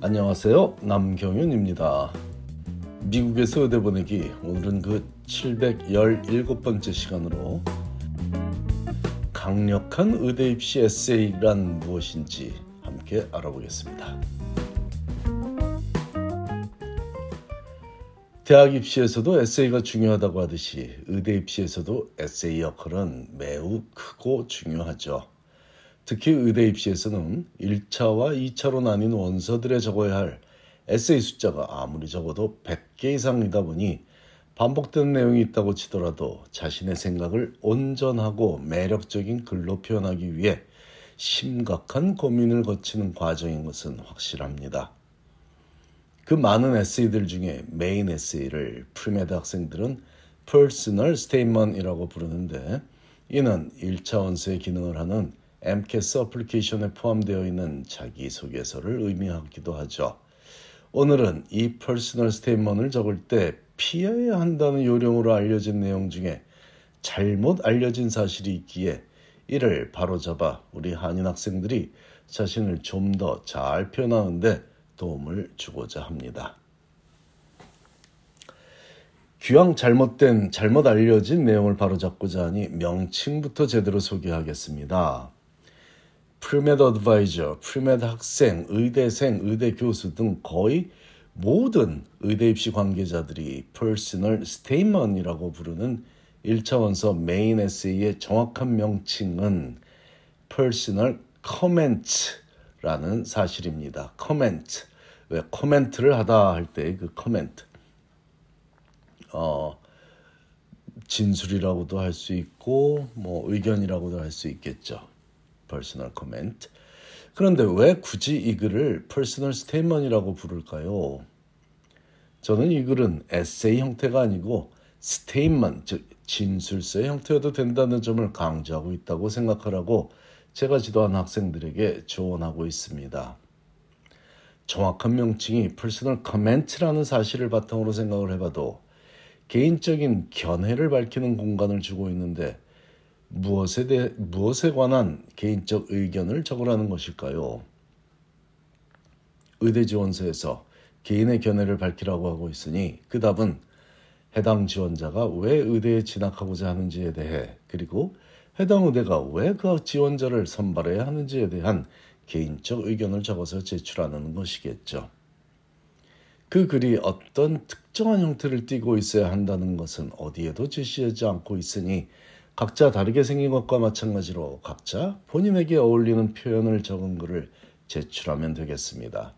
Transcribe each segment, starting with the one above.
안녕하세요. 남경윤입니다. 미국에서 의대 보내기 오늘은 그 717번째 시간으로 강력한 의대 입시 에세이란 무엇인지 함께 알아보겠습니다. 대학 입시에서도 에세이가 중요하다고 하듯이 의대 입시에서도 에세이 역할은 매우 크고 중요하죠. 특히 의대 입시에서는 1차와 2차로 나뉜 원서들에 적어야 할 에세이 숫자가 아무리 적어도 100개 이상이다 보니 반복되는 내용이 있다고 치더라도 자신의 생각을 온전하고 매력적인 글로 표현하기 위해 심각한 고민을 거치는 과정인 것은 확실합니다. 그 많은 에세이들 중에 메인 에세이를 premed 학생들은 Personal Statement이라고 부르는데 이는 1차 원서의 기능을 하는 MCAS 어플리케이션에 포함되어 있는 자기소개서를 의미하기도 하죠. 오늘은 이 personal statement을 적을 때 피해야 한다는 요령으로 알려진 내용 중에 잘못 알려진 사실이 있기에 이를 바로잡아 우리 한인 학생들이 자신을 좀 더 잘 표현하는데 도움을 주고자 합니다. 기왕 잘못된 잘못 알려진 내용을 바로잡고자 하니 명칭부터 제대로 소개하겠습니다. Premed advisor, premed 학생, 의대생, 의대 교수 등 거의 모든 의대 입시 관계자들이 personal statement이라고 부르는 1차 원서 메인 에세이의 정확한 명칭은 personal comment라는 사실입니다. 커멘트. 왜 코멘트를 하다 할 때 그 커멘트. 어 진술이라고도 할 수 있고 뭐 의견이라고도 할 수 있겠죠. Personal comment. 그런데 왜 굳이 이 글을 personal statement이라고 부를까요? 저는 이 글은 에세이 형태가 아니고 statement, 즉 진술서의 형태여도 된다는 점을 강조하고 있다고 생각하라고 제가 지도한 학생들에게 조언하고 있습니다. 정확한 명칭이 personal comment라는 사실을 바탕으로 생각을 해봐도 개인적인 견해를 밝히는 공간을 주고 있는데 무엇에 대해 무엇에 관한 개인적 의견을 적으라는 것일까요? 의대 지원서에서 개인의 견해를 밝히라고 하고 있으니 그 답은 해당 지원자가 왜 의대에 진학하고자 하는지에 대해 그리고 해당 의대가 왜 그 지원자를 선발해야 하는지에 대한 개인적 의견을 적어서 제출하는 것이겠죠. 그 글이 어떤 특정한 형태를 띠고 있어야 한다는 것은 어디에도 제시하지 않고 있으니 각자 다르게 생긴 것과 마찬가지로 각자 본인에게 어울리는 표현을 적은 글을 제출하면 되겠습니다.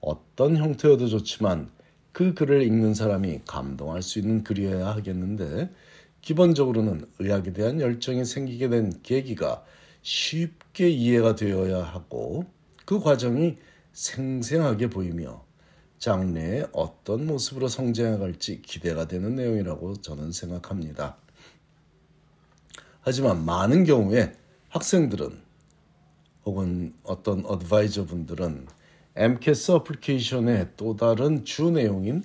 어떤 형태여도 좋지만 그 글을 읽는 사람이 감동할 수 있는 글이어야 하겠는데 기본적으로는 의학에 대한 열정이 생기게 된 계기가 쉽게 이해가 되어야 하고 그 과정이 생생하게 보이며 장래에 어떤 모습으로 성장해 갈지 기대가 되는 내용이라고 저는 생각합니다. 하지만 많은 경우에 학생들은 혹은 어떤 어드바이저 분들은 MCAS 어플리케이션의 또 다른 주 내용인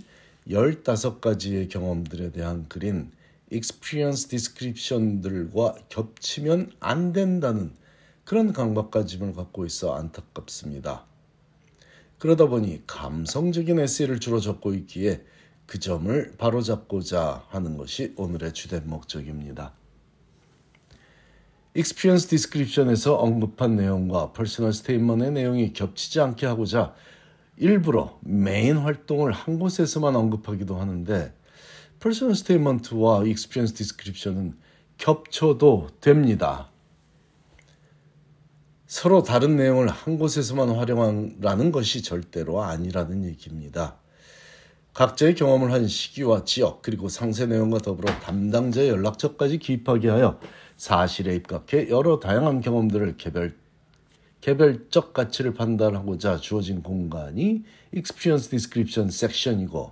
15가지의 경험들에 대한 글인 experience description들과 겹치면 안 된다는 그런 강박가짐을 갖고 있어 안타깝습니다. 그러다 보니 감성적인 에세이를 주로 적고 있기에 그 점을 바로잡고자 하는 것이 오늘의 주된 목적입니다. Experience description에서 언급한 내용과 personal statement의 내용이 겹치지 않게 하고자 일부러 메인 활동을 한 곳에서만 언급하기도 하는데 personal statement와 experience description은 겹쳐도 됩니다. 서로 다른 내용을 한 곳에서만 활용하라는 것이 절대로 아니라는 얘기입니다. 각자의 경험을 한 시기와 지역 그리고 상세 내용과 더불어 담당자의 연락처까지 기입하게 하여 사실에 입각해 여러 다양한 경험들을 개별 개별적 가치를 판단하고자 주어진 공간이 Experience Description 섹션이고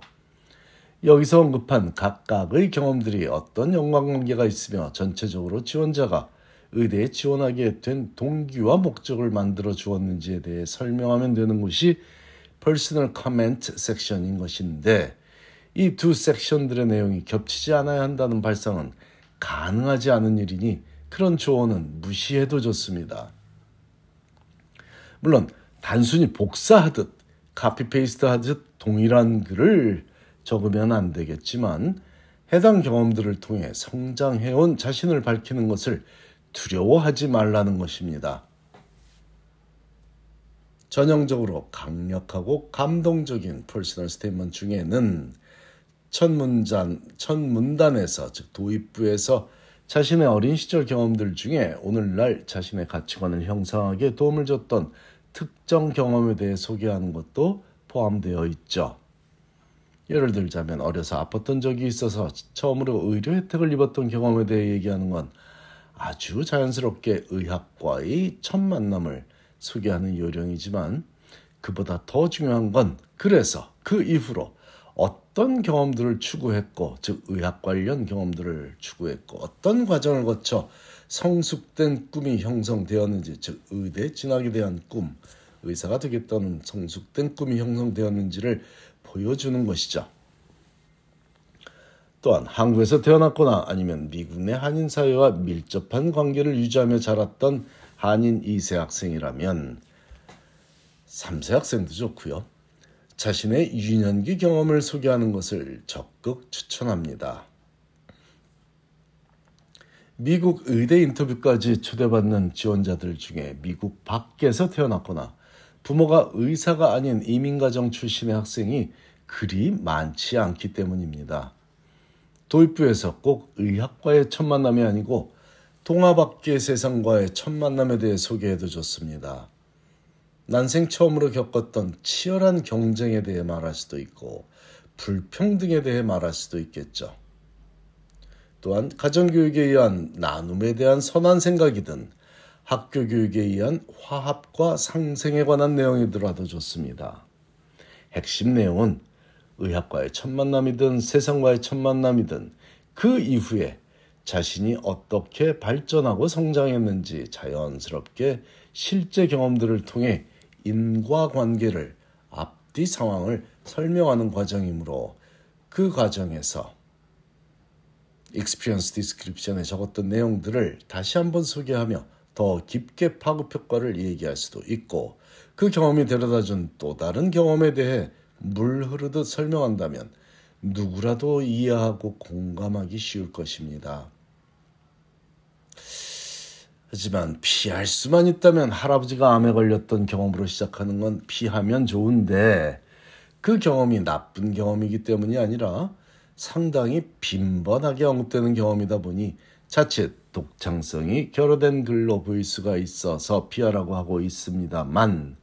여기서 언급한 각각의 경험들이 어떤 연관관계가 있으며 전체적으로 지원자가 의대에 지원하게 된 동기와 목적을 만들어 주었는지에 대해 설명하면 되는 곳이 Personal Comment 섹션인 것인데 이 두 섹션들의 내용이 겹치지 않아야 한다는 발상은 가능하지 않은 일이니 그런 조언은 무시해도 좋습니다. 물론 단순히 복사하듯 copy paste 하듯 동일한 글을 적으면 안 되겠지만 해당 경험들을 통해 성장해온 자신을 밝히는 것을 두려워하지 말라는 것입니다. 전형적으로 강력하고 감동적인 personal statement 중에는 첫 문단, 첫 문단에서 즉 도입부에서 자신의 어린 시절 경험들 중에 오늘날 자신의 가치관을 형성하기에 도움을 줬던 특정 경험에 대해 소개하는 것도 포함되어 있죠. 예를 들자면 어려서 아팠던 적이 있어서 처음으로 의료 혜택을 입었던 경험에 대해 얘기하는 건 아주 자연스럽게 의학과의 첫 만남을 소개하는 요령이지만 그보다 더 중요한 건 그래서 그 이후로 어떤 경험들을 추구했고 즉 의학 관련 경험들을 추구했고 어떤 과정을 거쳐 성숙된 꿈이 형성되었는지 즉 의대 진학에 대한 꿈 의사가 되겠다는 성숙된 꿈이 형성되었는지를 보여주는 것이죠. 또한 한국에서 태어났거나 아니면 미국 내 한인 사회와 밀접한 관계를 유지하며 자랐던 한인 2세 학생이라면 3세 학생도 좋고요. 자신의 유년기 경험을 소개하는 것을 적극 추천합니다. 미국 의대 인터뷰까지 초대받는 지원자들 중에 미국 밖에서 태어났거나 부모가 의사가 아닌 이민가정 출신의 학생이 그리 많지 않기 때문입니다. 도입부에서 꼭 의학과의 첫 만남이 아니고 동화밖의 세상과의 첫 만남에 대해 소개해도 좋습니다. 난생 처음으로 겪었던 치열한 경쟁에 대해 말할 수도 있고 불평등에 대해 말할 수도 있겠죠. 또한 가정교육에 의한 나눔에 대한 선한 생각이든 학교 교육에 의한 화합과 상생에 관한 내용이더라도 좋습니다. 핵심 내용은 의학과의 첫 만남이든 세상과의 첫 만남이든 그 이후에 자신이 어떻게 발전하고 성장했는지 자연스럽게 실제 경험들을 통해 인과관계를 앞뒤 상황을 설명하는 과정이므로 그 과정에서 experience description에 적었던 내용들을 다시 한번 소개하며 더 깊게 파급 효과를 얘기할 수도 있고 그 경험이 데려다준 또 다른 경험에 대해 물 흐르듯 설명한다면 누구라도 이해하고 공감하기 쉬울 것입니다. 하지만 피할 수만 있다면 할아버지가 암에 걸렸던 경험으로 시작하는 건 피하면 좋은데 그 경험이 나쁜 경험이기 때문이 아니라 상당히 빈번하게 언급되는 경험이다 보니 자칫 독창성이 결여된 글로 보일 수가 있어서 피하라고 하고 있습니다만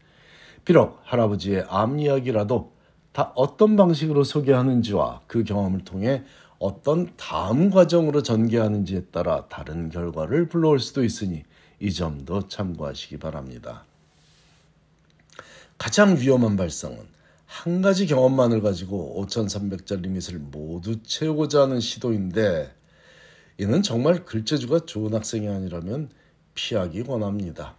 비록 할아버지의 암 이야기라도 다 어떤 방식으로 소개하는지와 그 경험을 통해 어떤 다음 과정으로 전개하는지에 따라 다른 결과를 불러올 수도 있으니 이 점도 참고하시기 바랍니다. 가장 위험한 발상은 한 가지 경험만을 가지고 5,300자 리밋을 모두 채우고자 하는 시도인데 이는 정말 글재주가 좋은 학생이 아니라면 피하기 원합니다.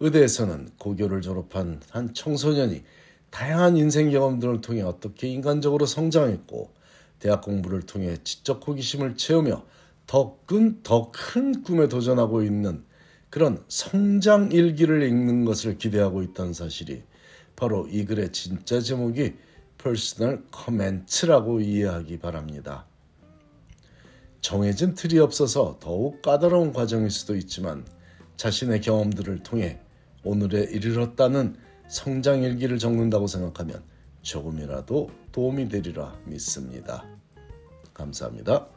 의대에서는 고교를 졸업한 한 청소년이 다양한 인생 경험들을 통해 어떻게 인간적으로 성장했고 대학 공부를 통해 지적 호기심을 채우며 더 큰, 더 큰 꿈에 도전하고 있는 그런 성장 일기를 읽는 것을 기대하고 있다는 사실이 바로 이 글의 진짜 제목이 personal comment라고 이해하기 바랍니다. 정해진 틀이 없어서 더욱 까다로운 과정일 수도 있지만 자신의 경험들을 통해 오늘에 이르렀다는 성장 일기를 적는다고 생각하면 조금이라도 도움이 되리라 믿습니다. 감사합니다.